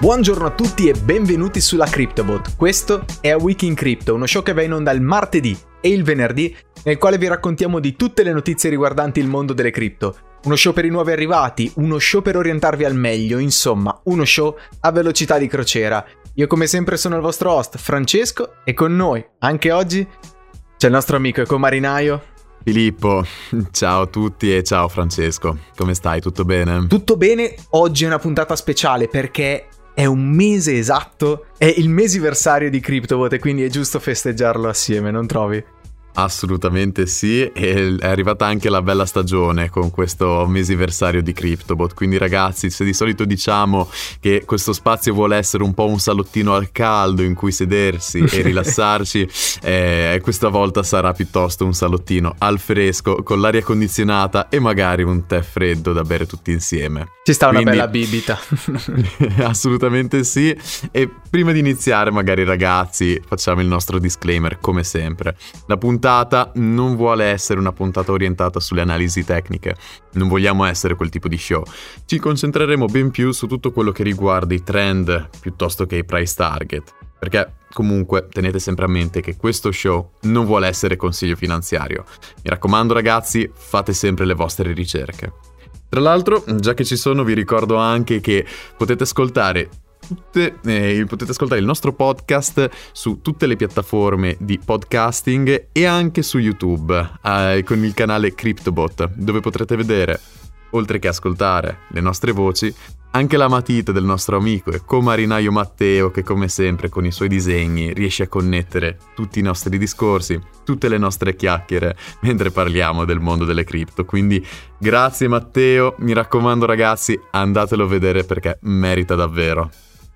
Buongiorno a tutti e benvenuti sulla CryptoBot. Questo è A Week in Crypto, uno show che va in onda il martedì e il venerdì, nel quale vi raccontiamo di tutte le notizie riguardanti il mondo delle cripto. Uno show per i nuovi arrivati, uno show per orientarvi al meglio, insomma, uno show a velocità di crociera. Io come sempre sono il vostro host, Francesco, e con noi, anche oggi, c'è il nostro amico ecomarinaio, Filippo, ciao a tutti e ciao Francesco, come stai? Tutto bene? Tutto bene, oggi è una puntata speciale perché è un mese esatto, è il mesiversario di CryptoVote quindi è giusto festeggiarlo assieme, non trovi? Assolutamente sì, e è arrivata anche la bella stagione con questo mesiversario di CryptoBot, quindi ragazzi se di solito diciamo che questo spazio vuole essere un po' un salottino al caldo in cui sedersi e rilassarci, eh, questa volta sarà piuttosto un salottino al fresco con l'aria condizionata e magari un tè freddo da bere tutti insieme. Ci sta una quindi, bella bibita. assolutamente sì, e prima di iniziare magari ragazzi facciamo il nostro disclaimer come sempre. La puntata puntata non vuole essere una puntata orientata sulle analisi tecniche, non vogliamo essere quel tipo di show. Ci concentreremo ben più su tutto quello che riguarda i trend piuttosto che i price target. Perché comunque tenete sempre a mente che questo show non vuole essere consiglio finanziario. Mi raccomando ragazzi, fate sempre le vostre ricerche. Tra l'altro, già che ci sono, vi ricordo anche che potete ascoltare tutte, eh, potete ascoltare il nostro podcast su tutte le piattaforme di podcasting e anche su YouTube eh, con il canale CryptoBot, dove potrete vedere, oltre che ascoltare le nostre voci, anche la matita del nostro amico e comarinaio Matteo che come sempre con i suoi disegni riesce a connettere tutti i nostri discorsi, tutte le nostre chiacchiere mentre parliamo del mondo delle cripto. Quindi grazie Matteo, mi raccomando ragazzi andatelo a vedere perché merita davvero.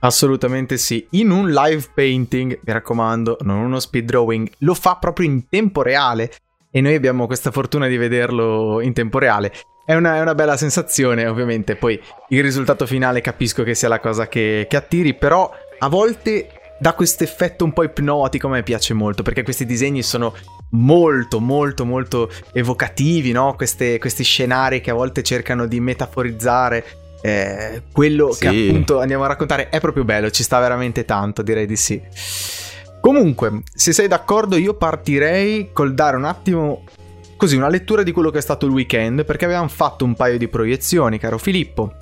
Assolutamente sì. In un live painting, mi raccomando, non uno speed drawing, lo fa proprio in tempo reale e noi abbiamo questa fortuna di vederlo in tempo reale. È una, è una bella sensazione, ovviamente. Poi il risultato finale capisco che sia la cosa che, che attiri, però a volte dà questo effetto un po' ipnotico, a me piace molto, perché questi disegni sono molto, molto, molto evocativi, no? Queste, questi scenari che a volte cercano di metaforizzare eh, quello sì. che appunto andiamo a raccontare è proprio bello, ci sta veramente tanto, direi di sì. Comunque, se sei d'accordo, io partirei col dare un attimo così una lettura di quello che è stato il weekend, perché avevamo fatto un paio di proiezioni, caro Filippo.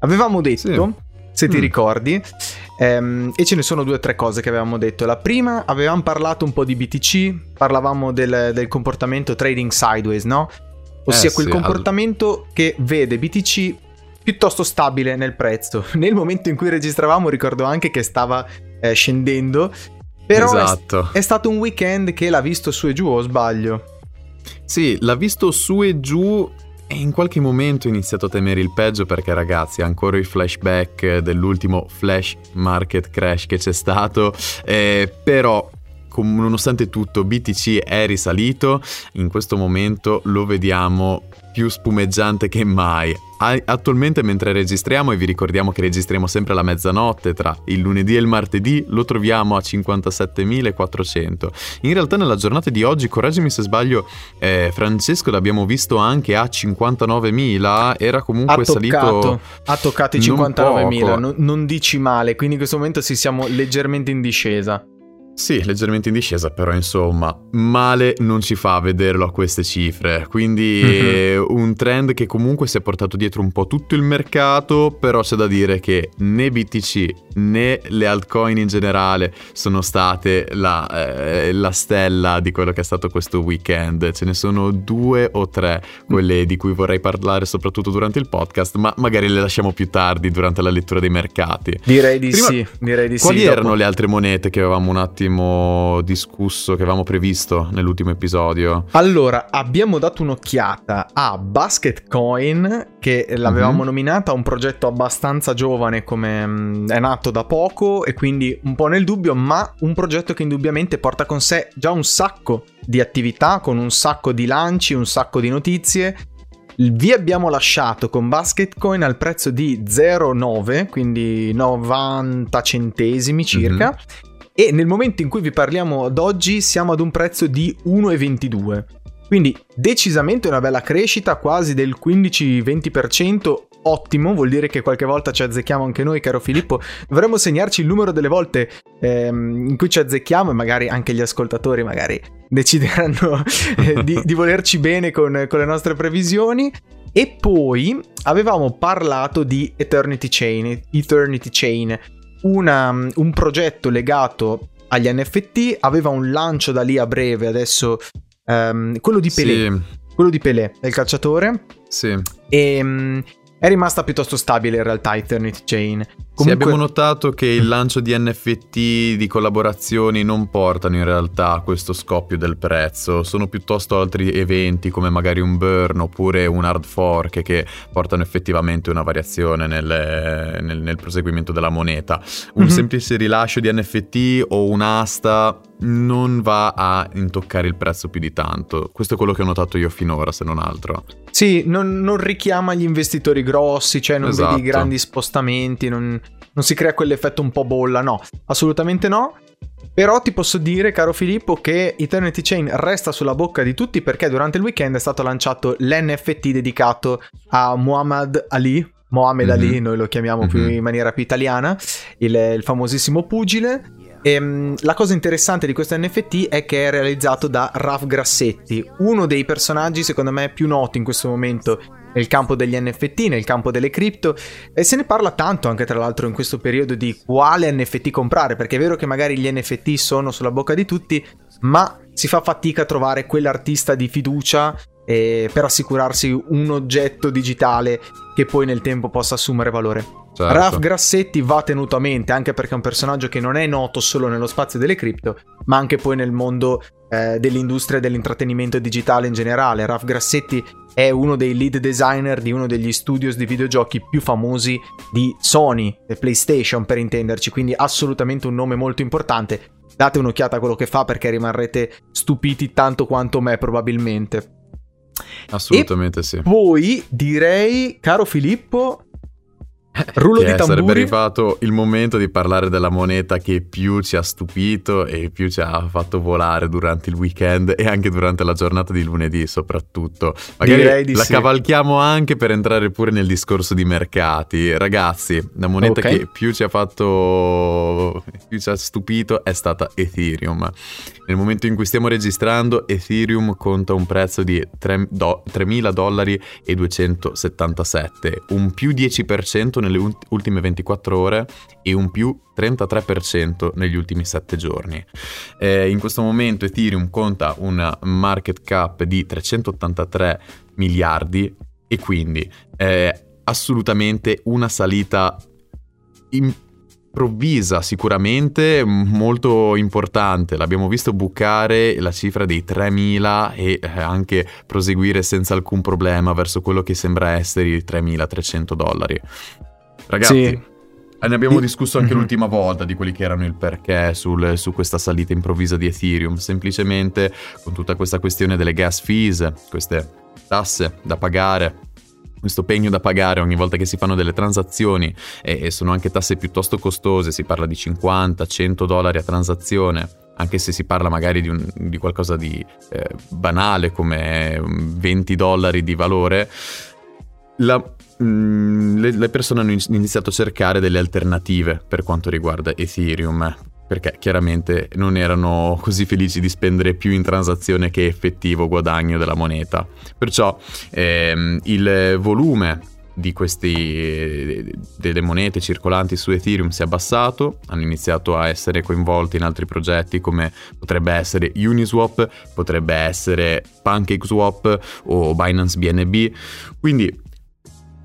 Avevamo detto, sì. se ti mm. ricordi, ehm, e ce ne sono due o tre cose che avevamo detto. La prima, avevamo parlato un po' di BTC, parlavamo del, del comportamento trading sideways, no? Ossia eh, quel sì, comportamento al... che vede BTC piuttosto stabile nel prezzo. Nel momento in cui registravamo ricordo anche che stava eh, scendendo, però esatto. è, è stato un weekend che l'ha visto su e giù o sbaglio? Sì, l'ha visto su e giù e in qualche momento ho iniziato a temere il peggio perché ragazzi ancora i flashback dell'ultimo flash market crash che c'è stato, eh, però nonostante tutto BTC è risalito, in questo momento lo vediamo più spumeggiante che mai. Attualmente mentre registriamo, e vi ricordiamo che registriamo sempre alla mezzanotte tra il lunedì e il martedì, lo troviamo a 57.400. In realtà nella giornata di oggi, correggimi se sbaglio, eh, Francesco l'abbiamo visto anche a 59.000, era comunque ha toccato, salito... Ha toccato i 59.000, non, non dici male, quindi in questo momento sì, siamo leggermente in discesa. Sì, leggermente in discesa, però insomma, male non ci fa vederlo a queste cifre. Quindi mm-hmm. un trend che comunque si è portato dietro un po' tutto il mercato, però c'è da dire che né BTC né le altcoin in generale sono state la, eh, la stella di quello che è stato questo weekend. Ce ne sono due o tre, quelle di cui vorrei parlare soprattutto durante il podcast, ma magari le lasciamo più tardi durante la lettura dei mercati. Direi di Prima, sì, direi di quali sì. Quali erano dopo... le altre monete che avevamo un attimo attimo discusso, che avevamo previsto nell'ultimo episodio? Allora, abbiamo dato un'occhiata a Basket Coin, che l'avevamo mm-hmm. nominata, un progetto abbastanza giovane come mm, è nato da poco e quindi un po' nel dubbio, ma un progetto che indubbiamente porta con sé già un sacco di attività, con un sacco di lanci, un sacco di notizie vi abbiamo lasciato con Basketcoin al prezzo di 0,9, quindi 90 centesimi circa. Mm-hmm. E nel momento in cui vi parliamo ad oggi siamo ad un prezzo di 1,22. Quindi decisamente una bella crescita, quasi del 15-20% ottimo, vuol dire che qualche volta ci azzecchiamo anche noi, caro Filippo. Dovremmo segnarci il numero delle volte ehm, in cui ci azzecchiamo e magari anche gli ascoltatori magari decideranno eh, di, di, volerci bene con, con le nostre previsioni. E poi avevamo parlato di Eternity Chain, Eternity Chain, una, un progetto legato agli NFT, aveva un lancio da lì a breve, adesso um, quello di Pelé. Sì. Quello di Pelé, del calciatore. Sì. E um, è rimasta piuttosto stabile in realtà Eternity Chain. Comunque... Sì, abbiamo notato che il lancio di NFT, di collaborazioni non portano in realtà a questo scoppio del prezzo, sono piuttosto altri eventi come magari un burn oppure un hard fork che portano effettivamente una variazione nel, nel, nel proseguimento della moneta. Un mm-hmm. semplice rilascio di NFT o un'asta non va a intoccare il prezzo più di tanto. Questo è quello che ho notato io finora, se non altro. Sì, non, non richiama gli investitori grossi, cioè non esatto. vedi grandi spostamenti, non, non si crea quell'effetto un po' bolla, no, assolutamente no. Però ti posso dire, caro Filippo, che Eternity Chain resta sulla bocca di tutti perché durante il weekend è stato lanciato l'NFT dedicato a Muhammad Ali. Mohamed mm-hmm. Ali, noi lo chiamiamo mm-hmm. più mhm. in maniera più italiana, il, il famosissimo pugile. E, ehm, la cosa interessante di questo NFT è che è realizzato da Raf Grassetti, uno dei personaggi secondo me più noti in questo momento nel campo degli NFT, nel campo delle cripto e se ne parla tanto anche tra l'altro in questo periodo di quale NFT comprare, perché è vero che magari gli NFT sono sulla bocca di tutti, ma si fa fatica a trovare quell'artista di fiducia eh, per assicurarsi un oggetto digitale che poi nel tempo possa assumere valore. Certo. Raf Grassetti va tenuto a mente anche perché è un personaggio che non è noto solo nello spazio delle cripto, ma anche poi nel mondo eh, dell'industria dell'intrattenimento digitale in generale. Raf Grassetti è uno dei lead designer di uno degli studios di videogiochi più famosi di Sony e PlayStation per intenderci, quindi assolutamente un nome molto importante. Date un'occhiata a quello che fa perché rimarrete stupiti tanto quanto me probabilmente. Assolutamente e sì. Poi direi, caro Filippo, Rullo che di tamburi. Sarebbe arrivato il momento di parlare della moneta che più ci ha stupito e più ci ha fatto volare durante il weekend e anche durante la giornata di lunedì soprattutto. Magari la sì. cavalchiamo anche per entrare pure nel discorso di mercati. Ragazzi, la moneta okay. che più ci ha fatto più ci ha stupito è stata Ethereum. Nel momento in cui stiamo registrando Ethereum conta un prezzo di 3, do, 3.000 dollari e 277, un più 10% nelle ultime 24 ore e un più 33% negli ultimi 7 giorni. Eh, in questo momento Ethereum conta una market cap di 383 miliardi e quindi è assolutamente una salita improvvisa sicuramente molto importante. L'abbiamo visto bucare la cifra dei 3.000 e eh, anche proseguire senza alcun problema verso quello che sembra essere i 3.300 dollari. Ragazzi, sì. ne abbiamo discusso anche mm-hmm. l'ultima volta di quelli che erano il perché sul, su questa salita improvvisa di Ethereum. Semplicemente con tutta questa questione delle gas fees, queste tasse da pagare questo pegno da pagare ogni volta che si fanno delle transazioni e, e sono anche tasse piuttosto costose, si parla di 50-100 dollari a transazione, anche se si parla magari di, un, di qualcosa di eh, banale come 20 dollari di valore, la, Mm, le, persone hanno iniziato a cercare delle alternative per quanto riguarda Ethereum, perché chiaramente non erano così felici di spendere più in transazione che effettivo guadagno della moneta. Perciò ehm, il volume di queste delle monete circolanti su Ethereum si è abbassato, hanno iniziato a essere coinvolti in altri progetti come potrebbe essere Uniswap, potrebbe essere PancakeSwap o Binance BNB. Quindi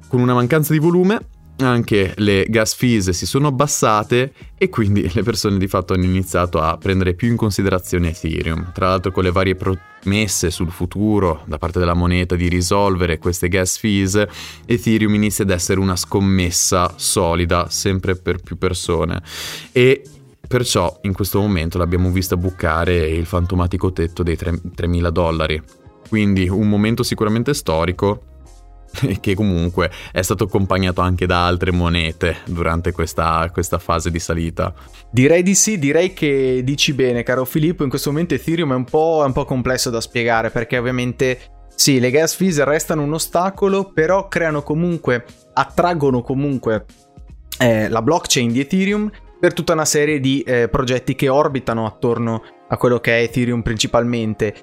con una mancanza di volume anche le gas fees si sono abbassate e quindi le persone di fatto hanno iniziato a prendere più in considerazione Ethereum. Tra l'altro con le varie promesse sul futuro da parte della moneta di risolvere queste gas fees, Ethereum inizia ad essere una scommessa solida sempre per più persone e perciò in questo momento l'abbiamo vista bucare il fantomatico tetto dei 3.000 dollari. Quindi un momento sicuramente storico che comunque è stato accompagnato anche da altre monete durante questa, questa, fase di salita. Direi di sì, direi che dici bene, caro Filippo. In questo momento Ethereum è un po', è un po complesso da spiegare perché ovviamente sì, le gas fees restano un ostacolo, però creano comunque attraggono comunque eh, la blockchain di Ethereum per tutta una serie di eh, progetti che orbitano attorno a quello che è Ethereum principalmente.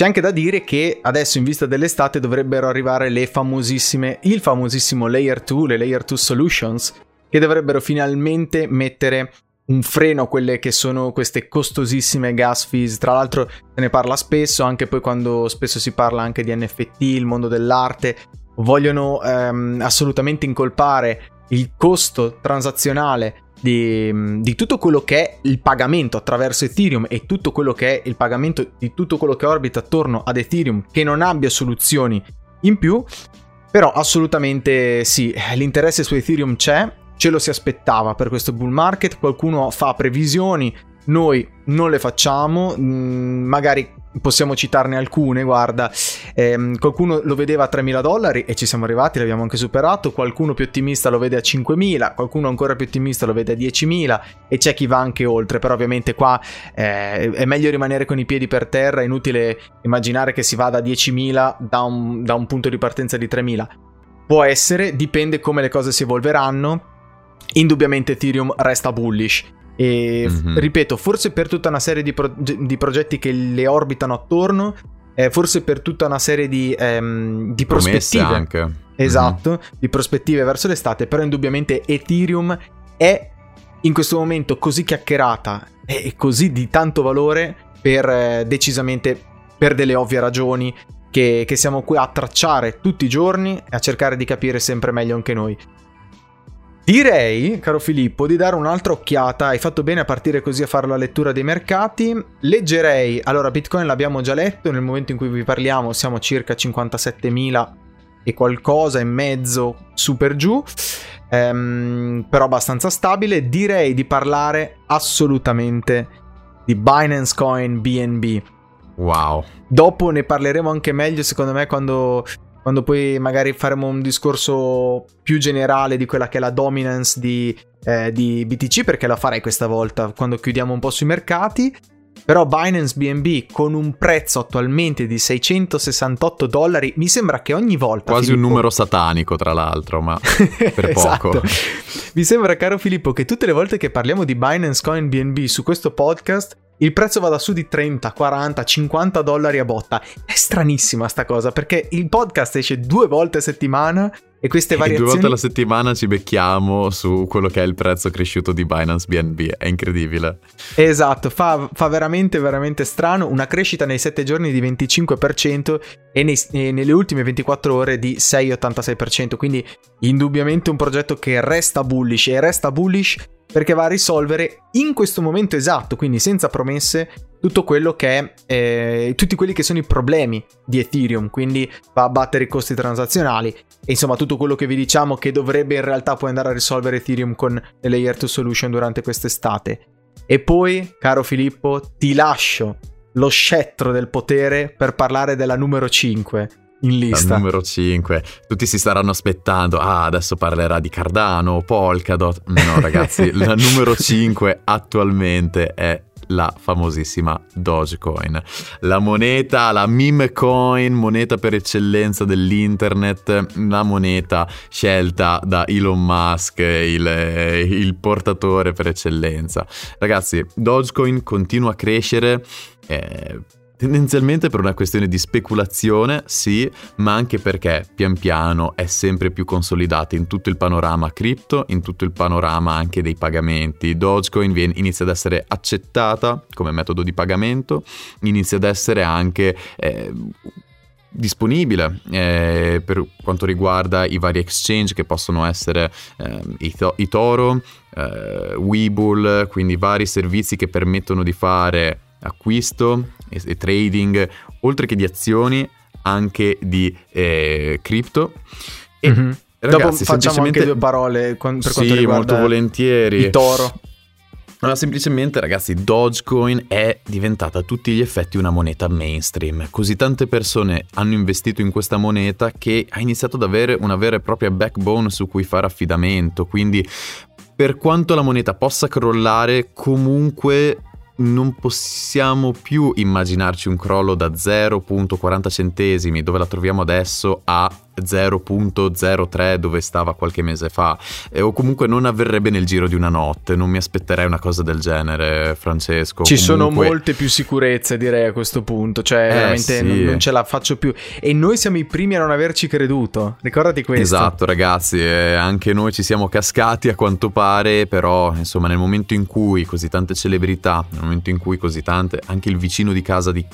C'è anche da dire che adesso in vista dell'estate dovrebbero arrivare le famosissime, il famosissimo Layer 2, le Layer 2 Solutions, che dovrebbero finalmente mettere un freno a quelle che sono queste costosissime gas fees. Tra l'altro se ne parla spesso, anche poi quando spesso si parla anche di NFT, il mondo dell'arte, vogliono ehm, assolutamente incolpare il costo transazionale di, di, tutto quello che è il pagamento attraverso Ethereum e tutto quello che è il pagamento di tutto quello che orbita attorno ad Ethereum che non abbia soluzioni in più. Però assolutamente sì, l'interesse su Ethereum c'è, ce lo si aspettava per questo bull market, qualcuno fa previsioni, noi non le facciamo, mm, magari possiamo citarne alcune, guarda, ehm, qualcuno lo vedeva a 3.000 dollari e ci siamo arrivati, l'abbiamo anche superato, qualcuno più ottimista lo vede a 5.000, qualcuno ancora più ottimista lo vede a 10.000 e c'è chi va anche oltre, però ovviamente qua eh, è meglio rimanere con i piedi per terra, è inutile immaginare che si vada a 10.000 da un, da un punto di partenza di 3.000. Può essere, dipende come le cose si evolveranno. Indubbiamente Ethereum resta bullish e mm-hmm. ripeto, forse per tutta una serie di, pro- di, progetti che le orbitano attorno, eh, forse per tutta una serie di, ehm, di prospettive. anche. Esatto, mm-hmm. di prospettive verso l'estate, però indubbiamente Ethereum è in questo momento così chiacchierata e così di tanto valore per eh, decisamente per delle ovvie ragioni che, che siamo qui a tracciare tutti i giorni e a cercare di capire sempre meglio anche noi. Direi, caro Filippo, di dare un'altra occhiata. Hai fatto bene a partire così a fare la lettura dei mercati. Leggerei, allora, Bitcoin l'abbiamo già letto. Nel momento in cui vi parliamo, siamo circa 57.000 e qualcosa e mezzo su per giù. Ehm, però abbastanza stabile. Direi di parlare assolutamente di Binance Coin BNB. Wow. Dopo ne parleremo anche meglio, secondo me, quando quando poi magari faremo un discorso più generale di quella che è la dominance di, eh, di BTC, perché la farei questa volta quando chiudiamo un po' sui mercati. Però Binance BNB con un prezzo attualmente di 668 dollari, mi sembra che ogni volta... Quasi Filippo... un numero satanico tra l'altro, ma per esatto. poco. Mi sembra, caro Filippo, che tutte le volte che parliamo di Binance Coin BNB su questo podcast il prezzo vada su di 30, 40, 50 dollari a botta. È stranissima sta cosa perché il podcast esce due volte a settimana e queste variazioni... Due volte alla settimana ci becchiamo su quello che è il prezzo cresciuto di Binance BNB, è incredibile. Esatto, fa, fa veramente veramente strano, una crescita nei 7 giorni di 25% e, nei, e nelle ultime 24 ore di 6,86%, quindi indubbiamente un progetto che resta bullish e resta bullish perché va a risolvere in questo momento esatto, quindi senza promesse, tutto quello che è, eh, tutti quelli che sono i problemi di Ethereum, quindi va a battere i costi transazionali e insomma tutto quello che vi diciamo che dovrebbe in realtà poi andare a risolvere Ethereum con le layer 2 solution durante quest'estate. E poi, caro Filippo, ti lascio lo scettro del potere per parlare della numero 5, in lista. La numero 5. Tutti si staranno aspettando, ah, adesso parlerà di Cardano, Polkadot. No, ragazzi, la numero 5 attualmente è la famosissima Dogecoin. La moneta, la meme coin, moneta per eccellenza dell'internet, la moneta scelta da Elon Musk, il, il portatore per eccellenza. Ragazzi, Dogecoin continua a crescere. Eh, Tendenzialmente per una questione di speculazione, sì, ma anche perché pian piano è sempre più consolidata in tutto il panorama cripto, in tutto il panorama anche dei pagamenti. Dogecoin viene, inizia ad essere accettata come metodo di pagamento, inizia ad essere anche... Eh, disponibile eh, per quanto riguarda i vari exchange che possono essere eh, eToro, eh, Webull, quindi vari servizi che permettono di fare acquisto e, e trading, oltre che di azioni, anche di eh, cripto. E mm-hmm. ragazzi, Dopo facciamo semplicemente... anche due parole per quanto sì, molto volentieri. il toro. Allora, semplicemente, ragazzi, Dogecoin è diventata a tutti gli effetti una moneta mainstream. Così tante persone hanno investito in questa moneta che ha iniziato ad avere una vera e propria backbone su cui fare affidamento. Quindi, per quanto la moneta possa crollare, comunque non possiamo più immaginarci un crollo da 0.40 centesimi, dove la troviamo adesso, a 0.03 dove stava qualche mese fa eh, o comunque non avverrebbe nel giro di una notte non mi aspetterei una cosa del genere Francesco. Ci comunque... sono molte più sicurezze direi a questo punto cioè eh, veramente sì. non, non, ce la faccio più. E noi siamo i primi a non averci creduto ricordati questo. Esatto ragazzi eh, anche noi ci siamo cascati a quanto pare però insomma nel momento in cui così tante celebrità nel momento in cui così tante anche il vicino di casa di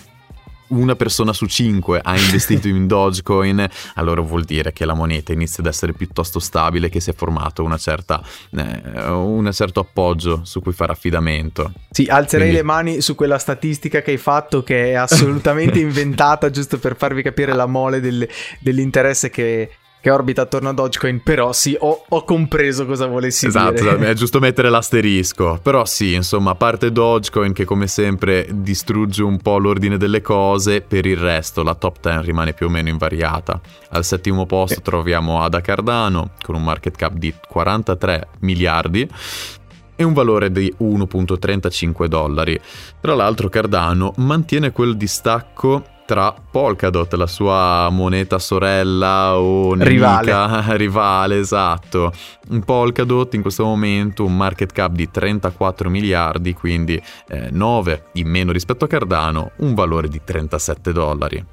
una persona su cinque ha investito in Dogecoin, allora vuol dire che la moneta inizia ad essere piuttosto stabile, che si è formato una certa, eh, un certo appoggio su cui fare affidamento. Sì, alzerei Quindi... le mani su quella statistica che hai fatto, che è assolutamente inventata, giusto per farvi capire la mole del, dell'interesse che, che orbita attorno a Dogecoin, però sì, ho, ho compreso cosa volessi esatto, dire. Esatto, è giusto mettere l'asterisco. Però sì, insomma, a parte Dogecoin che come sempre distrugge un po' l'ordine delle cose, per il resto la top 10 rimane più o meno invariata. Al settimo posto sì. troviamo Ada Cardano con un market cap di 43 miliardi e un valore di 1.35 dollari. Tra l'altro Cardano mantiene quel distacco tra Polkadot, la sua moneta sorella o nemica, rivale. rivale, esatto. Un Polkadot in questo momento un market cap di 34 miliardi, quindi eh, 9 in meno rispetto a Cardano, un valore di 37 dollari.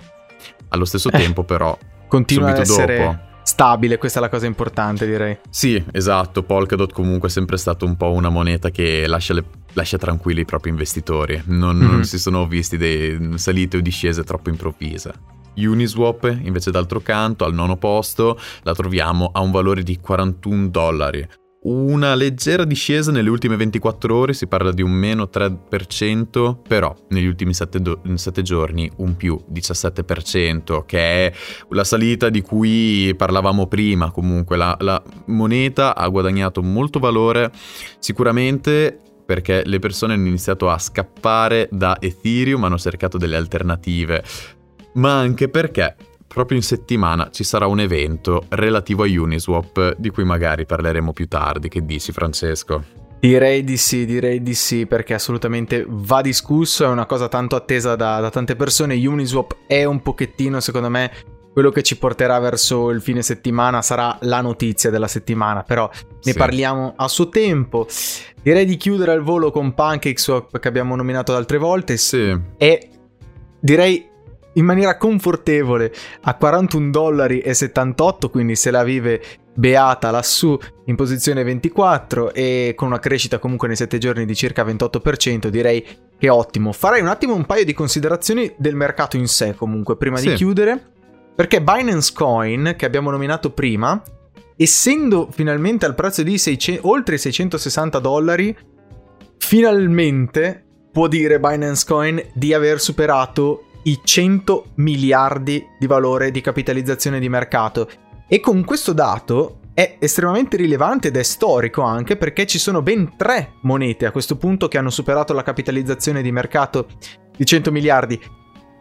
Allo stesso eh, tempo però, continua ad essere... Dopo, stabile, questa è la cosa importante direi. Sì, esatto, Polkadot comunque è sempre stato un po' una moneta che lascia, le, lascia tranquilli i propri investitori, non, mm-hmm. non si sono visti dei salite o discese troppo improvvise. Uniswap, invece d'altro canto, al nono posto, la troviamo a un valore di 41 dollari, una leggera discesa nelle ultime 24 ore, si parla di un meno 3%, però negli ultimi 7, do- 7, giorni un più 17%, che è la salita di cui parlavamo prima. Comunque la, la moneta ha guadagnato molto valore, sicuramente perché le persone hanno iniziato a scappare da Ethereum, hanno cercato delle alternative, ma anche perché proprio in settimana ci sarà un evento relativo a Uniswap di cui magari parleremo più tardi. Che dici Francesco? Direi di sì, direi di sì, perché assolutamente va discusso, è una cosa tanto attesa da, da tante persone. Uniswap è un pochettino, secondo me, quello che ci porterà verso il fine settimana sarà la notizia della settimana, però ne sì. parliamo a suo tempo. Direi di chiudere al volo con PancakeSwap che abbiamo nominato altre volte. Sì. E direi in maniera confortevole a 41 dollari e 78, quindi se la vive beata lassù in posizione 24 e con una crescita comunque nei 7 giorni di circa 28%, direi che è ottimo. Farei un attimo un paio di considerazioni del mercato in sé comunque prima sì. di chiudere, perché Binance Coin che abbiamo nominato prima, essendo finalmente al prezzo di 600, oltre 660 dollari, finalmente può dire Binance Coin di aver superato i 100 miliardi di valore di capitalizzazione di mercato. E con questo dato è estremamente rilevante ed è storico anche perché ci sono ben tre monete a questo punto che hanno superato la capitalizzazione di mercato di 100 miliardi.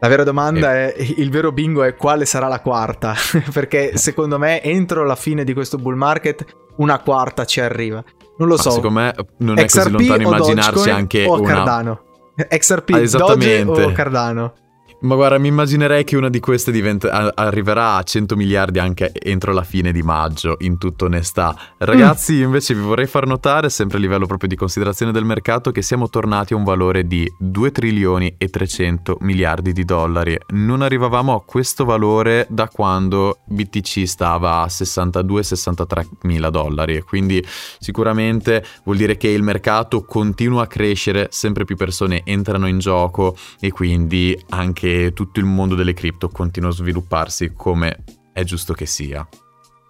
La vera domanda eh. è, il vero bingo è quale sarà la quarta, perché secondo me entro la fine di questo bull market una quarta ci arriva. Non lo so. Ma secondo me non è XRP così lontano immaginarsi anche o una... Cardano. XRP, ah, Doge o Cardano? Ma guarda, mi immaginerei che una di queste diventa, arriverà a 100 miliardi anche entro la fine di maggio, in tutta onestà. Ragazzi, mm. invece vi vorrei far notare, sempre a livello proprio di considerazione del mercato, che siamo tornati a un valore di 2 trilioni e 300 miliardi di dollari. Non arrivavamo a questo valore da quando BTC stava a 62-63 mila dollari. Quindi sicuramente vuol dire che il mercato continua a crescere, sempre più persone entrano in gioco e quindi anche tutto il mondo delle cripto continua a svilupparsi come è giusto che sia.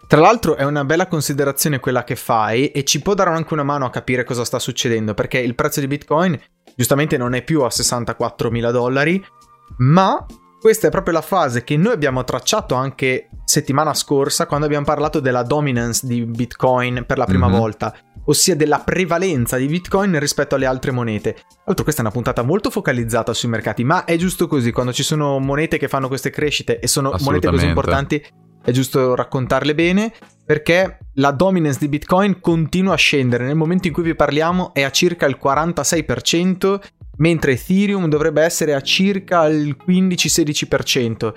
Tra l'altro è una bella considerazione quella che fai e ci può dare anche una mano a capire cosa sta succedendo perché il prezzo di Bitcoin giustamente non è più a 64 mila dollari ma questa è proprio la fase che noi abbiamo tracciato anche settimana scorsa quando abbiamo parlato della dominance di Bitcoin per la prima mm-hmm. volta ossia della prevalenza di Bitcoin rispetto alle altre monete. Tra l'altro questa è una puntata molto focalizzata sui mercati, ma è giusto così, quando ci sono monete che fanno queste crescite e sono monete così importanti, è giusto raccontarle bene, perché la dominance di Bitcoin continua a scendere, nel momento in cui vi parliamo è a circa il 46%, mentre Ethereum dovrebbe essere a circa il 15-16%.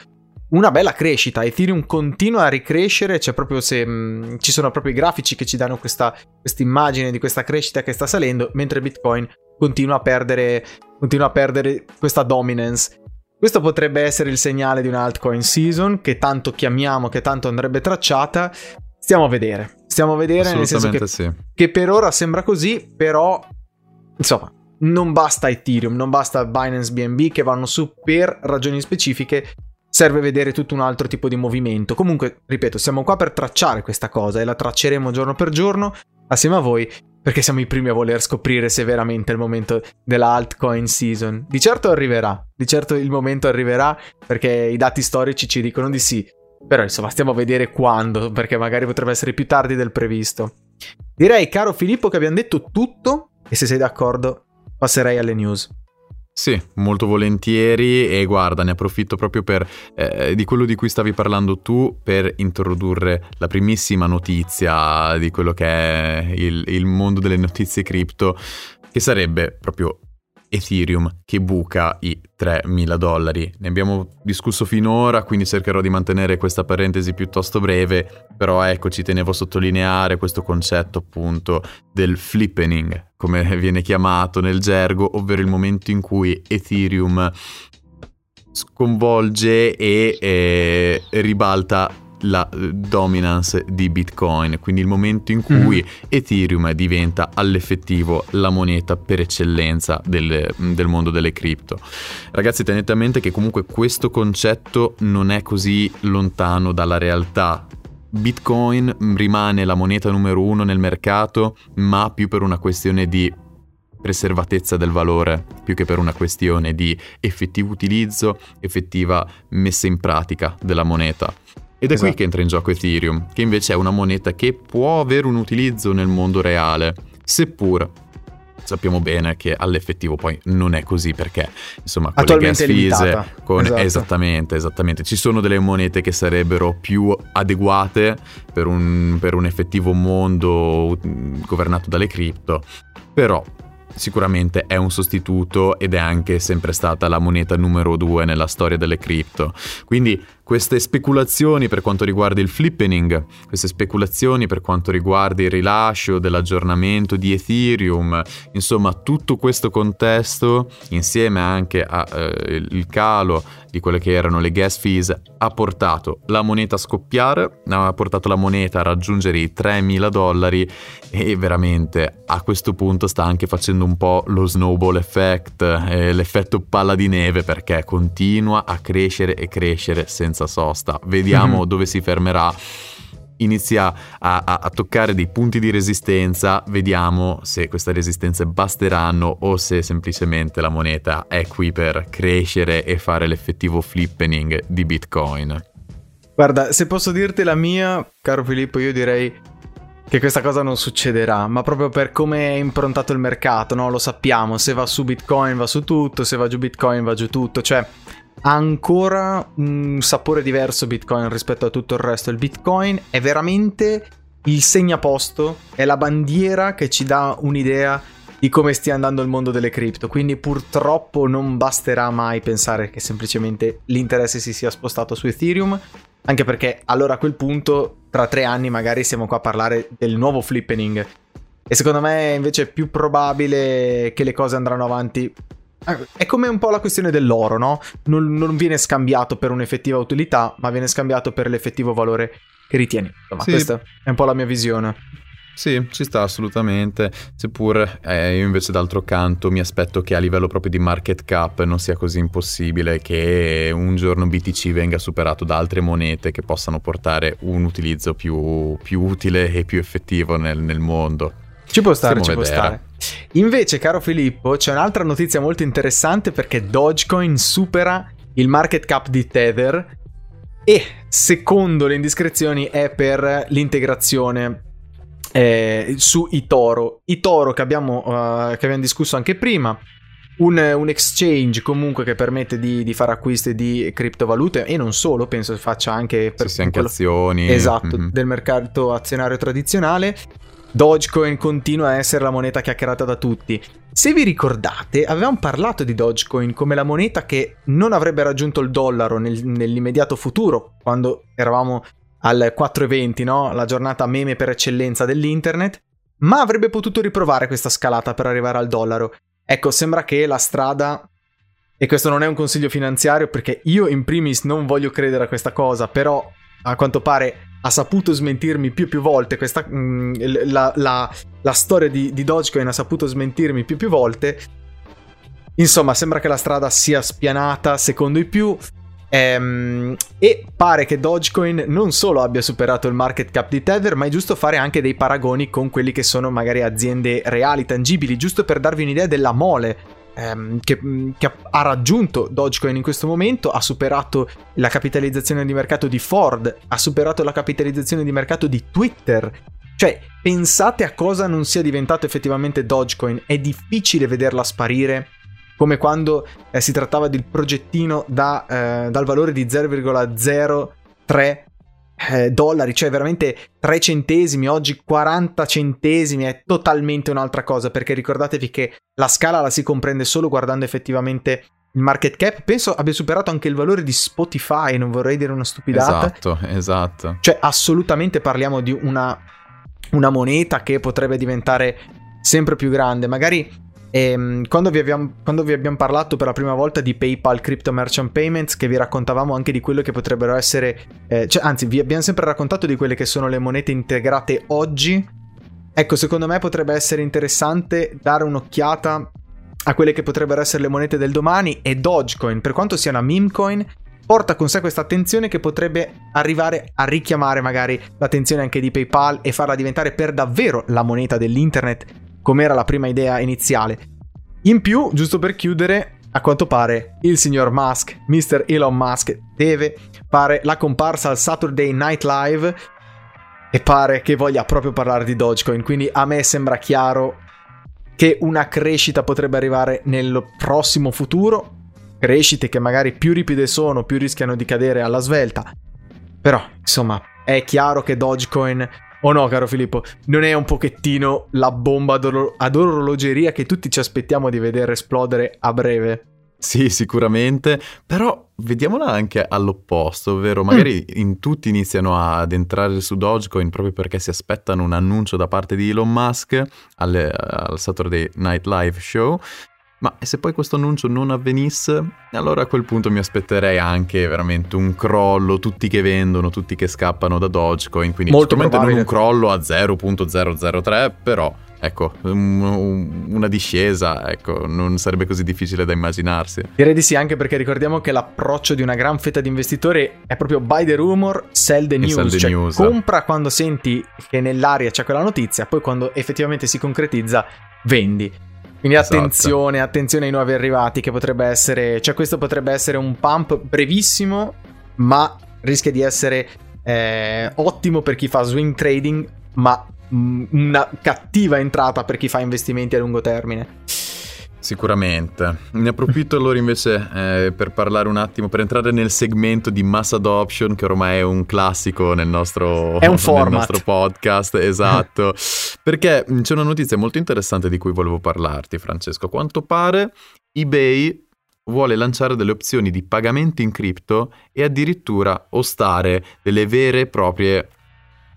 una bella crescita. Ethereum continua a ricrescere, c'è proprio se, mh, ci sono proprio i grafici che ci danno questa immagine di questa crescita che sta salendo, mentre Bitcoin continua a perdere, continua a perdere questa dominance. Questo potrebbe essere il segnale di un altcoin season che tanto chiamiamo, che tanto andrebbe tracciata. Stiamo a vedere. Stiamo a vedere, nel senso che, sì. che per ora sembra così, però insomma, non basta Ethereum, non basta Binance BNB che vanno su per ragioni specifiche serve vedere tutto un altro tipo di movimento. Comunque, ripeto, siamo qua per tracciare questa cosa e la tracceremo giorno per giorno assieme a voi perché siamo i primi a voler scoprire se veramente è il momento della altcoin season. Di certo arriverà, di certo il momento arriverà perché i dati storici ci dicono di sì. Però insomma stiamo a vedere quando, perché magari potrebbe essere più tardi del previsto. Direi, caro Filippo, che abbiamo detto tutto e se sei d'accordo passerei alle news. Sì, molto volentieri e guarda, ne approfitto proprio per, eh, di quello di cui stavi parlando tu per introdurre la primissima notizia di quello che è il, il mondo delle notizie cripto, che sarebbe proprio Ethereum che buca i 3.000 dollari. Ne abbiamo discusso finora, quindi cercherò di mantenere questa parentesi piuttosto breve, però ecco ci tenevo a sottolineare questo concetto appunto del flippening, come viene chiamato nel gergo, ovvero il momento in cui Ethereum sconvolge e eh, ribalta la eh, dominance di Bitcoin, quindi il momento in cui mm. Ethereum diventa all'effettivo la moneta per eccellenza del, del mondo delle cripto. Ragazzi, tenete a mente che comunque questo concetto non è così lontano dalla realtà. Bitcoin rimane la moneta numero uno nel mercato, ma più per una questione di preservatezza del valore, più che per una questione di effettivo utilizzo, effettiva messa in pratica della moneta. Ed è esatto. qui che entra in gioco Ethereum, che invece è una moneta che può avere un utilizzo nel mondo reale, seppur sappiamo bene che all'effettivo poi non è così perché insomma con le gas fees con... esatto. esattamente esattamente ci sono delle monete che sarebbero più adeguate per un, per un effettivo mondo governato dalle cripto però sicuramente è un sostituto ed è anche sempre stata la moneta numero due nella storia delle cripto. Quindi queste speculazioni per quanto riguarda il flippening, queste speculazioni per quanto riguarda il rilascio dell'aggiornamento di Ethereum, insomma tutto questo contesto insieme anche al eh, calo di quelle che erano le gas fees ha portato la moneta a scoppiare, ha portato la moneta a raggiungere i 3.000 dollari e veramente a questo punto sta anche facendo un po' lo snowball effect, eh, l'effetto palla di neve perché continua a crescere e crescere senza sosta. Vediamo mm-hmm. dove si fermerà inizia a, a, a, toccare dei punti di resistenza, vediamo se queste resistenze basteranno o se semplicemente la moneta è qui per crescere e fare l'effettivo flippening di Bitcoin. Guarda, se posso dirti la mia, caro Filippo, io direi che questa cosa non succederà, ma proprio per come è improntato il mercato, no? Lo sappiamo, se va su Bitcoin va su tutto, se va giù Bitcoin va giù tutto, cioè ha ancora un sapore diverso Bitcoin rispetto a tutto il resto. Il Bitcoin è veramente il segnaposto, è la bandiera che ci dà un'idea di come stia andando il mondo delle cripto. Quindi purtroppo non basterà mai pensare che semplicemente l'interesse si sia spostato su Ethereum, anche perché allora a quel punto, tra tre anni magari siamo qua a parlare del nuovo flippening. E secondo me invece è più probabile che le cose andranno avanti è come un po' la questione dell'oro, no? Non, non, viene scambiato per un'effettiva utilità, ma viene scambiato per l'effettivo valore che ritieni. Insomma, sì. questa è un po' la mia visione. Sì, ci sta assolutamente, seppur eh, io invece d'altro canto mi aspetto che a livello proprio di market cap non sia così impossibile che un giorno BTC venga superato da altre monete che possano portare un utilizzo più, più utile e più effettivo nel, nel mondo. Ci può stare, Stiamo ci vedere. può stare. Invece, caro Filippo, c'è un'altra notizia molto interessante perché Dogecoin supera il market cap di Tether e, secondo le indiscrezioni, è per l'integrazione eh, su eToro. eToro che abbiamo, uh, che abbiamo discusso anche prima. Un, un, exchange comunque che permette di, di, fare acquisti di criptovalute e non solo, penso faccia anche per sì, sì, anche azioni. Esatto, mm-hmm. del mercato azionario tradizionale Dogecoin continua a essere la moneta chiacchierata da tutti. Se vi ricordate, avevamo parlato di Dogecoin come la moneta che non avrebbe raggiunto il dollaro nel, nell'immediato futuro, quando eravamo al 4,20, no? la giornata meme per eccellenza dell'internet, ma avrebbe potuto riprovare questa scalata per arrivare al dollaro. Ecco, sembra che la strada, e questo non è un consiglio finanziario perché io in primis non voglio credere a questa cosa, però a quanto pare ha saputo smentirmi più e più volte, questa, mh, mm, la, la, la, storia di, di Dogecoin ha saputo smentirmi più e più volte. Insomma, sembra che la strada sia spianata secondo i più. Ehm, e pare che Dogecoin non solo abbia superato il market cap di Tether, ma è giusto fare anche dei paragoni con quelli che sono magari aziende reali, tangibili, giusto per darvi un'idea della mole ehm, che, che, ha raggiunto Dogecoin in questo momento, ha superato la capitalizzazione di mercato di Ford, ha superato la capitalizzazione di mercato di Twitter. Cioè, pensate a cosa non sia diventato effettivamente Dogecoin, è difficile vederla sparire come quando eh, si trattava del progettino da, eh, dal valore di 0,03 eh, dollari, cioè veramente 3 centesimi, oggi 40 centesimi è totalmente un'altra cosa, perché ricordatevi che la scala la si comprende solo guardando effettivamente il market cap, penso abbia superato anche il valore di Spotify, non vorrei dire una stupidata. Esatto, esatto. Cioè assolutamente parliamo di una, una moneta che potrebbe diventare sempre più grande, magari e, ehm, quando, vi abbiamo, quando, vi abbiamo, parlato per la prima volta di PayPal Crypto Merchant Payments, che vi raccontavamo anche di quello che potrebbero essere, eh, cioè, anzi, vi abbiamo sempre raccontato di quelle che sono le monete integrate oggi. Ecco, secondo me potrebbe essere interessante dare un'occhiata a quelle che potrebbero essere le monete del domani e Dogecoin, per quanto sia una meme coin, porta con sé questa attenzione che potrebbe arrivare a richiamare magari l'attenzione anche di PayPal e farla diventare per davvero la moneta dell'internet come era la prima idea iniziale. In più, giusto per chiudere, a quanto pare il signor Musk, Mr. Elon Musk, deve fare la comparsa al Saturday Night Live e pare che voglia proprio parlare di Dogecoin, quindi a me sembra chiaro che una crescita potrebbe arrivare nel prossimo futuro, crescite che magari più ripide sono, più rischiano di cadere alla svelta. Però, insomma, è chiaro che Dogecoin o no, caro Filippo, non è un pochettino la bomba ad, orologeria che tutti ci aspettiamo di vedere esplodere a breve? Sì, sicuramente, però vediamola anche all'opposto, ovvero magari mm. in tutti iniziano ad entrare su Dogecoin proprio perché si aspettano un annuncio da parte di Elon Musk alle, al Saturday Night Live Show ma se poi questo annuncio non avvenisse, allora a quel punto mi aspetterei anche veramente un crollo, tutti che vendono, tutti che scappano da Dogecoin, quindi Molto sicuramente non un crollo a 0.003, però ecco, una discesa, ecco, non sarebbe così difficile da immaginarsi. Direi di sì, anche perché ricordiamo che l'approccio di una gran fetta di investitori è proprio buy the rumor, sell the news, sell the cioè news. compra quando senti che nell'aria c'è quella notizia, poi quando effettivamente si concretizza vendi. Quindi esatto. attenzione, esatto. attenzione ai nuovi arrivati che potrebbe essere, cioè questo potrebbe essere un pump brevissimo, ma rischia di essere eh, ottimo per chi fa swing trading, ma mh, una cattiva entrata per chi fa investimenti a lungo termine. Sicuramente. Ne approfitto allora invece eh, per parlare un attimo, per entrare nel segmento di mass adoption, che ormai è un classico nel nostro, è un nel nostro podcast, esatto. perché c'è una notizia molto interessante di cui volevo parlarti, Francesco. A quanto pare eBay vuole lanciare delle opzioni di pagamento in cripto e addirittura ostare delle vere e proprie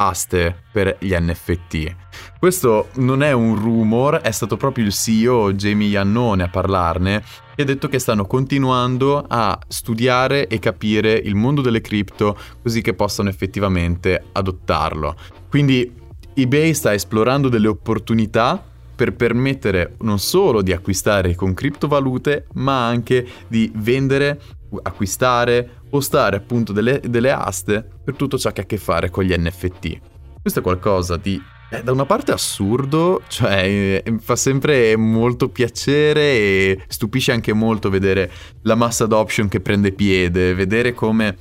aste per gli NFT. Questo non è un rumor, è stato proprio il CEO Jamie Iannone a parlarne e ha detto che stanno continuando a studiare e capire il mondo delle cripto così che possano effettivamente adottarlo. Quindi eBay sta esplorando delle opportunità per permettere non solo di acquistare con criptovalute, ma anche di vendere, acquistare, postare appunto delle, delle aste per tutto ciò che ha a che fare con gli NFT. Questo è qualcosa di è da una parte assurdo, cioè eh, fa sempre molto piacere e stupisce anche molto vedere la mass adoption che prende piede, vedere come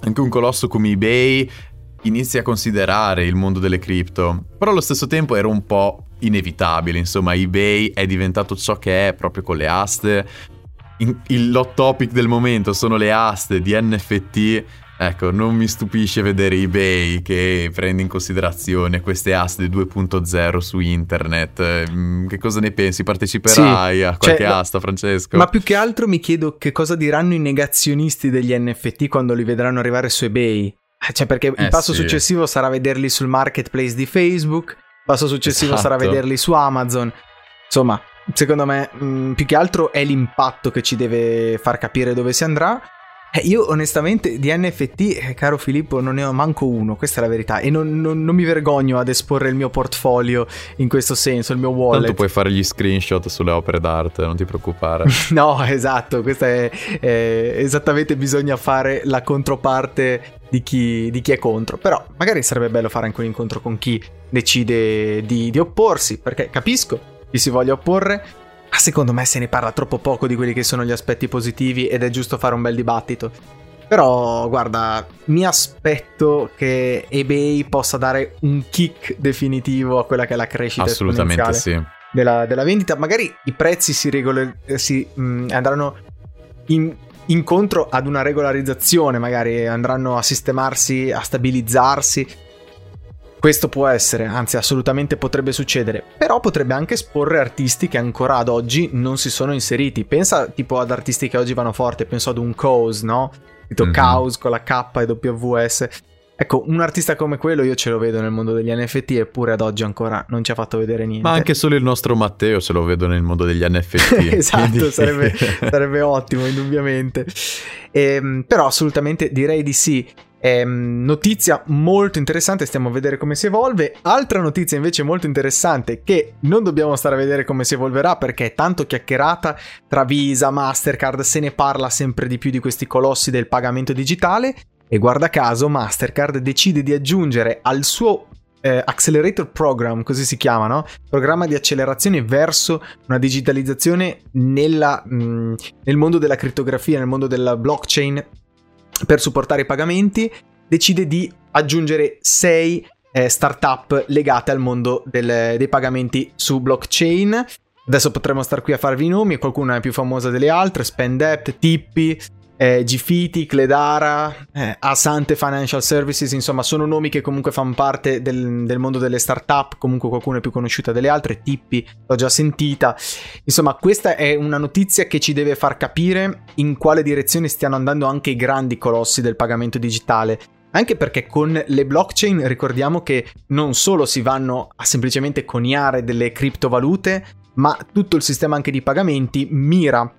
anche un colosso come eBay inizia a considerare il mondo delle cripto, però allo stesso tempo era un po' inevitabile, insomma eBay è diventato ciò che è proprio con le aste, il hot topic del momento sono le aste di NFT Ecco, non mi stupisce vedere eBay che prende in considerazione queste aste 2.0 su internet. Mm, che cosa ne pensi? Parteciperai sì, a qualche cioè, asta, Francesco? Ma più che altro mi chiedo che cosa diranno i negazionisti degli NFT quando li vedranno arrivare su eBay. Eh, cioè, perché eh il passo sì. successivo sarà vederli sul marketplace di Facebook, il passo successivo esatto. sarà vederli su Amazon. Insomma, secondo me, mh, mm, più che altro è l'impatto che ci deve far capire dove si andrà eh, io onestamente di NFT, eh, caro Filippo, non ne ho manco uno, questa è la verità. E non, non, non, mi vergogno ad esporre il mio portfolio in questo senso, il mio wallet. Tanto puoi fare gli screenshot sulle opere d'arte, non ti preoccupare. no, esatto, questa è, è, esattamente bisogna fare la controparte di chi, di chi, è contro. Però magari sarebbe bello fare anche un incontro con chi decide di, di opporsi, perché capisco chi si voglia opporre ma secondo me se ne parla troppo poco di quelli che sono gli aspetti positivi ed è giusto fare un bel dibattito. Però guarda, mi aspetto che eBay possa dare un kick definitivo a quella che è la crescita Assolutamente sì. della, della, vendita. Magari i prezzi si, regol- si mh, mm, andranno in, incontro ad una regolarizzazione, magari andranno a sistemarsi, a stabilizzarsi questo può essere, anzi assolutamente potrebbe succedere, però potrebbe anche esporre artisti che ancora ad oggi non si sono inseriti. Pensa tipo ad artisti che oggi vanno forte, penso ad un Cause, no? Scritto mm-hmm. Chaos con la K e WS. Ecco, un artista come quello io ce lo vedo nel mondo degli NFT eppure ad oggi ancora non ci ha fatto vedere niente. Ma anche solo il nostro Matteo ce lo vedo nel mondo degli NFT. esatto, quindi... sarebbe, sarebbe, ottimo, indubbiamente. Ehm, però assolutamente direi di sì. Ehm, notizia molto interessante, stiamo a vedere come si evolve. Altra notizia invece molto interessante che non dobbiamo stare a vedere come si evolverà perché è tanto chiacchierata tra Visa, Mastercard, se ne parla sempre di più di questi colossi del pagamento digitale e guarda caso Mastercard decide di aggiungere al suo eh, Accelerator Program, così si chiama, no? Programma di accelerazione verso una digitalizzazione nella, mh, mm, nel mondo della crittografia, nel mondo della blockchain per supportare i pagamenti, decide di aggiungere 6 eh, startup legate al mondo del, dei pagamenti su blockchain. Adesso potremmo star qui a farvi i nomi, qualcuna è più famosa delle altre, SpendApp, Tippi, eh, Gfiti, Cledara, eh, Asante Financial Services, insomma sono nomi che comunque fanno parte del, del, mondo delle startup, comunque qualcuno è più conosciuta delle altre, Tippi l'ho già sentita, insomma questa è una notizia che ci deve far capire in quale direzione stiano andando anche i grandi colossi del pagamento digitale. Anche perché con le blockchain ricordiamo che non solo si vanno a semplicemente coniare delle criptovalute, ma tutto il sistema anche di pagamenti mira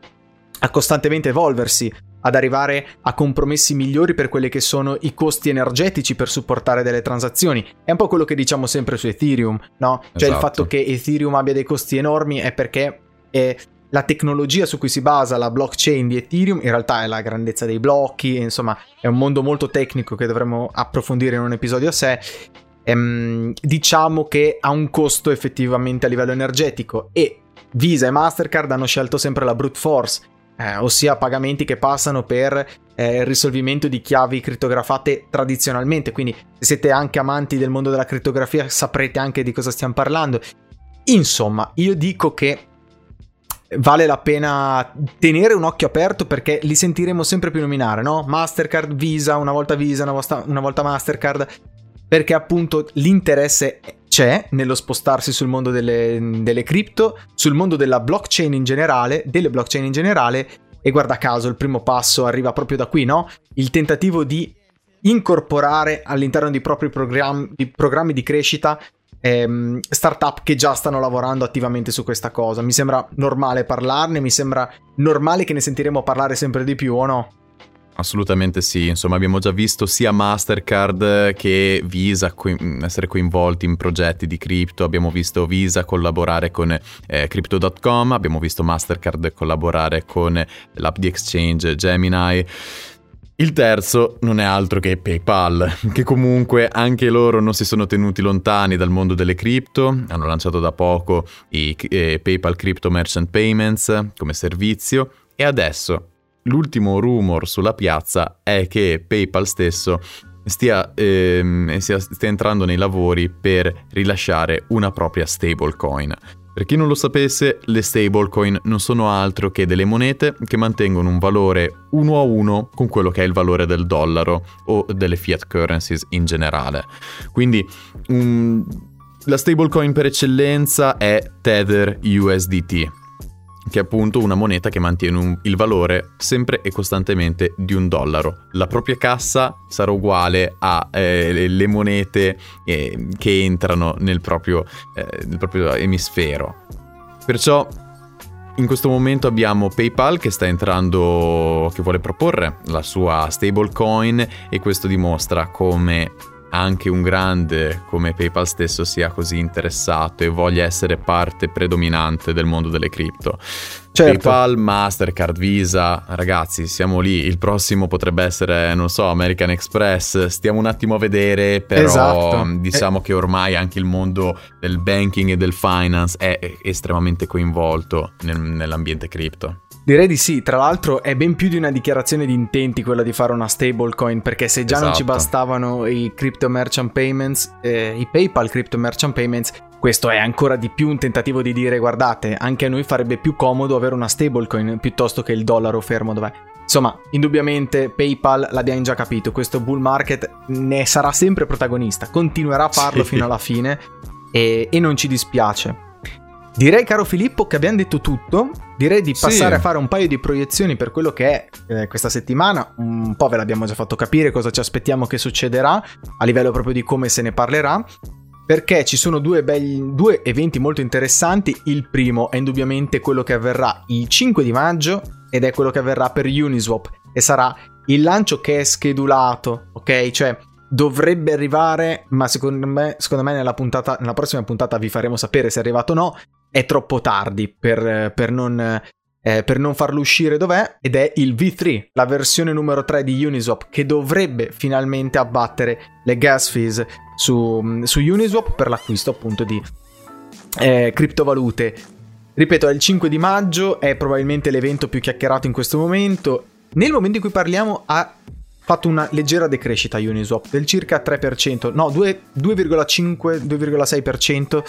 a costantemente evolversi ad arrivare a compromessi migliori per quelli che sono i costi energetici per supportare delle transazioni. È un po' quello che diciamo sempre su Ethereum, no? Cioè esatto. il fatto che Ethereum abbia dei costi enormi è perché è la tecnologia su cui si basa la blockchain di Ethereum in realtà è la grandezza dei blocchi, insomma è un mondo molto tecnico che dovremmo approfondire in un episodio a sé. Ehm, diciamo che ha un costo effettivamente a livello energetico e Visa e Mastercard hanno scelto sempre la brute force, eh, ossia pagamenti che passano per eh, il risolvimento di chiavi crittografate tradizionalmente. Quindi, se siete anche amanti del mondo della crittografia, saprete anche di cosa stiamo parlando. Insomma, io dico che vale la pena tenere un occhio aperto perché li sentiremo sempre più nominare, no? Mastercard, Visa, una volta Visa, una volta, una volta Mastercard, perché appunto l'interesse c'è nello spostarsi sul mondo delle, delle cripto, sul mondo della blockchain in generale, delle blockchain in generale, e guarda caso il primo passo arriva proprio da qui, no? Il tentativo di incorporare all'interno di propri programmi di, programmi di crescita ehm, startup che già stanno lavorando attivamente su questa cosa. Mi sembra normale parlarne, mi sembra normale che ne sentiremo parlare sempre di più, o no? Assolutamente sì, insomma abbiamo già visto sia Mastercard che Visa co- essere coinvolti in progetti di cripto, abbiamo visto Visa collaborare con eh, Crypto.com, abbiamo visto Mastercard collaborare con l'app di exchange Gemini. Il terzo non è altro che PayPal, che comunque anche loro non si sono tenuti lontani dal mondo delle cripto, hanno lanciato da poco i eh, PayPal Crypto Merchant Payments come servizio. E adesso l'ultimo rumor sulla piazza è che PayPal stesso stia, ehm, stia, stia entrando nei lavori per rilasciare una propria stablecoin. Per chi non lo sapesse, le stablecoin non sono altro che delle monete che mantengono un valore uno a uno con quello che è il valore del dollaro o delle fiat currencies in generale. Quindi um, la stablecoin per eccellenza è Tether USDT che è appunto una moneta che mantiene un, il valore sempre e costantemente di un dollaro. La propria cassa sarà uguale alle eh, monete eh, che entrano nel proprio, eh, nel proprio emisfero. Perciò in questo momento abbiamo PayPal che sta entrando, che vuole proporre la sua stablecoin e questo dimostra come anche un grande come PayPal stesso sia così interessato e voglia essere parte predominante del mondo delle cripto. Certo. PayPal, Mastercard, Visa, ragazzi, siamo lì. Il prossimo potrebbe essere, non so, American Express. Stiamo un attimo a vedere, però esatto. diciamo eh. che ormai anche il mondo del banking e del finance è estremamente coinvolto nel, nell'ambiente cripto. Direi di sì, tra l'altro è ben più di una dichiarazione di intenti quella di fare una stablecoin, perché se già esatto. non ci esatto. bastavano i crypto merchant payments, eh, i PayPal crypto merchant payments, questo è ancora di più un tentativo di dire guardate, anche a noi farebbe più comodo avere una stablecoin piuttosto che il dollaro fermo dov'è. Insomma, indubbiamente PayPal l'abbiamo già capito, questo bull market ne sarà sempre protagonista, continuerà a farlo sì. fino alla fine e, e non ci dispiace. Direi, caro Filippo, che abbiamo detto tutto. Direi di passare sì. a fare un paio di proiezioni per quello che è eh, questa settimana. Un po' ve l'abbiamo già fatto capire cosa ci aspettiamo che succederà, a livello proprio di come se ne parlerà. Perché ci sono due, belli, due eventi molto interessanti. Il primo è indubbiamente quello che avverrà il 5 di maggio ed è quello che avverrà per Uniswap e sarà il lancio che è schedulato, ok? Cioè dovrebbe arrivare, ma secondo me, secondo me nella, puntata, nella prossima puntata vi faremo sapere se è arrivato o no è troppo tardi per, per, non, eh, per non farlo uscire dov'è ed è il V3, la versione numero 3 di Uniswap che dovrebbe finalmente abbattere le gas fees su, su Uniswap per l'acquisto appunto di eh, criptovalute. Ripeto, è il 5 di maggio, è probabilmente l'evento più chiacchierato in questo momento. Nel momento in cui parliamo ha fatto una leggera decrescita Uniswap del circa 3%, no 2,5-2,6%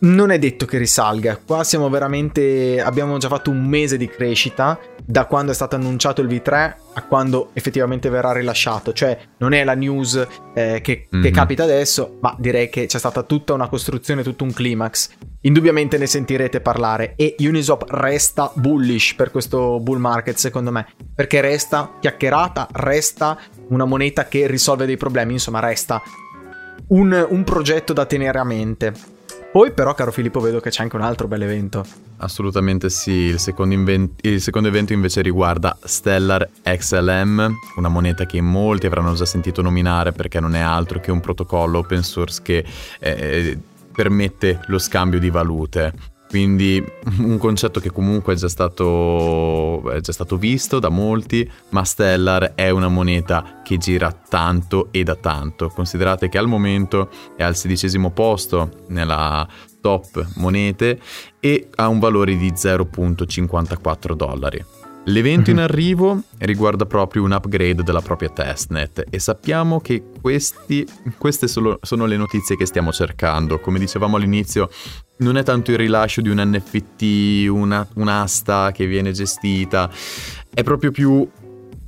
non è detto che risalga. Qua siamo veramente. Abbiamo già fatto un mese di crescita da quando è stato annunciato il V3 a quando effettivamente verrà rilasciato. Cioè, non è la news eh, che, mm-hmm. che, capita adesso, ma direi che c'è stata tutta una costruzione, tutto un climax. Indubbiamente ne sentirete parlare. E Uniswap resta bullish per questo bull market, secondo me. Perché resta chiacchierata, resta una moneta che risolve dei problemi. Insomma, resta un, un progetto da tenere a mente. Poi però, caro Filippo, vedo che c'è anche un altro bel evento. Assolutamente sì, il secondo, inven- il secondo, evento invece riguarda Stellar XLM, una moneta che molti avranno già sentito nominare perché non è altro che un protocollo open source che eh, permette lo scambio di valute. Quindi un concetto che comunque è già, stato, è già stato visto da molti, ma Stellar è una moneta che gira tanto e da tanto. Considerate che al momento è al sedicesimo posto nella top monete e ha un valore di 0.54 dollari. L'evento in arrivo riguarda proprio un upgrade della propria testnet e sappiamo che questi, queste sono, sono le notizie che stiamo cercando. Come dicevamo all'inizio, non è tanto il rilascio di un NFT, una, un'asta che viene gestita, è proprio più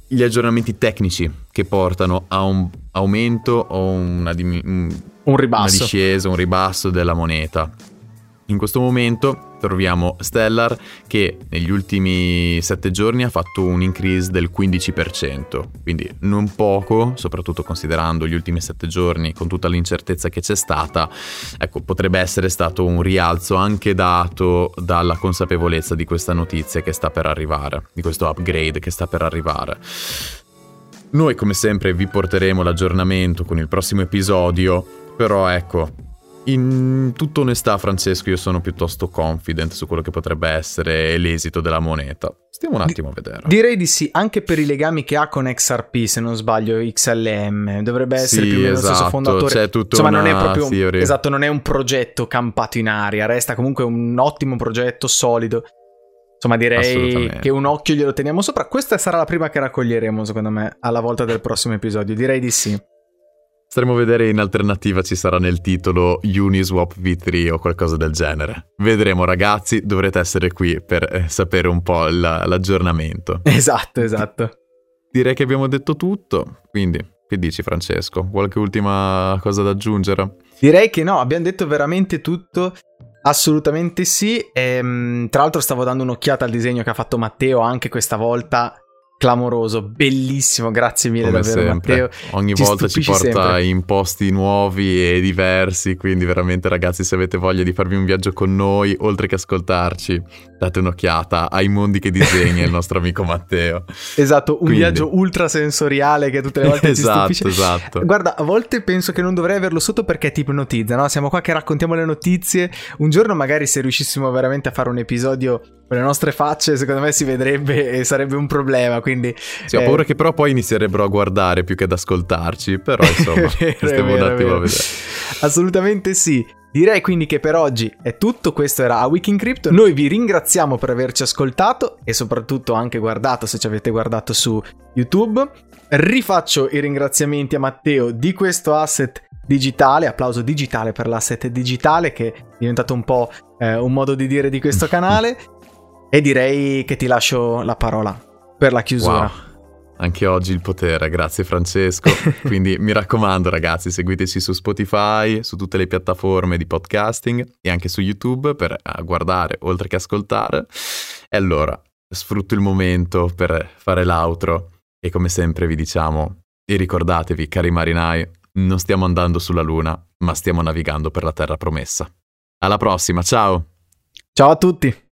gli aggiornamenti tecnici che portano a un aumento o una, un, un ribasso. una discesa, un ribasso della moneta. In questo momento troviamo Stellar che negli ultimi 7 giorni ha fatto un increase del 15%, quindi non poco, soprattutto considerando gli ultimi 7 giorni con tutta l'incertezza che c'è stata, ecco, potrebbe essere stato un rialzo anche dato dalla consapevolezza di questa notizia che sta per arrivare, di questo upgrade che sta per arrivare. Noi come sempre vi porteremo l'aggiornamento con il prossimo episodio, però ecco, in tutta onestà, Francesco, io sono piuttosto confident su quello che potrebbe essere l'esito della moneta. Stiamo un attimo a vedere. Direi di sì, anche per i legami che ha con XRP, se non sbaglio, XLM. Dovrebbe essere sì, più o meno esatto. lo stesso esatto, fondatore. C'è tutto Insomma, non è proprio un, esatto, non è un progetto campato in aria, resta comunque un ottimo progetto solido. Insomma, direi che un occhio glielo teniamo sopra. Questa sarà la prima che raccoglieremo, secondo me, alla volta del prossimo episodio. Direi di sì. Staremo a vedere in alternativa ci sarà nel titolo Uniswap V3 o qualcosa del genere. Vedremo ragazzi, dovrete essere qui per eh, sapere un po' la, l'aggiornamento. Esatto, esatto. Direi che abbiamo detto tutto, quindi che dici Francesco? Qualche ultima cosa da aggiungere? Direi che no, abbiamo detto veramente tutto. Assolutamente sì. E, ehm, tra l'altro stavo dando un'occhiata al disegno che ha fatto Matteo anche questa volta clamoroso, bellissimo, grazie mille Come davvero sempre. Matteo. Ogni Ci volta ci porta sempre. in posti nuovi e diversi, quindi veramente ragazzi se avete voglia di farvi un viaggio con noi, oltre che ascoltarci, date un'occhiata ai mondi che disegna il nostro amico Matteo. Esatto, un Quindi- viaggio ultrasensoriale che tutte le volte ci esatto, stupisce. esatto. Guarda, a volte penso che non dovrei averlo sotto perché ti ipnotizza, no? Siamo qua che raccontiamo le notizie. Un giorno magari se riuscissimo veramente a fare un episodio con le nostre facce, secondo me si vedrebbe e sarebbe un problema, quindi... Sì, ho eh, paura che però poi inizierebbero a guardare più che ad ascoltarci, però insomma, vero, stiamo un attimo a vedere. Assolutamente sì. Direi quindi che per oggi è tutto, questo era A Week in Crypto, noi vi ringraziamo per averci ascoltato e soprattutto anche guardato se ci avete guardato su YouTube. Rifaccio i ringraziamenti a Matteo di questo asset digitale, applauso digitale per l'asset digitale che è diventato un po' eh, un modo di dire di questo canale e direi che ti lascio la parola per la chiusura. Wow. Anche oggi il potere, grazie Francesco. Quindi mi raccomando ragazzi, seguiteci su Spotify, su tutte le piattaforme di podcasting e anche su YouTube per eh, guardare oltre che ascoltare. E allora, sfrutto il momento per fare l'outro e come sempre vi diciamo, e ricordatevi cari marinai, non stiamo andando sulla Luna, ma stiamo navigando per la terra promessa. Alla prossima, ciao! Ciao a tutti!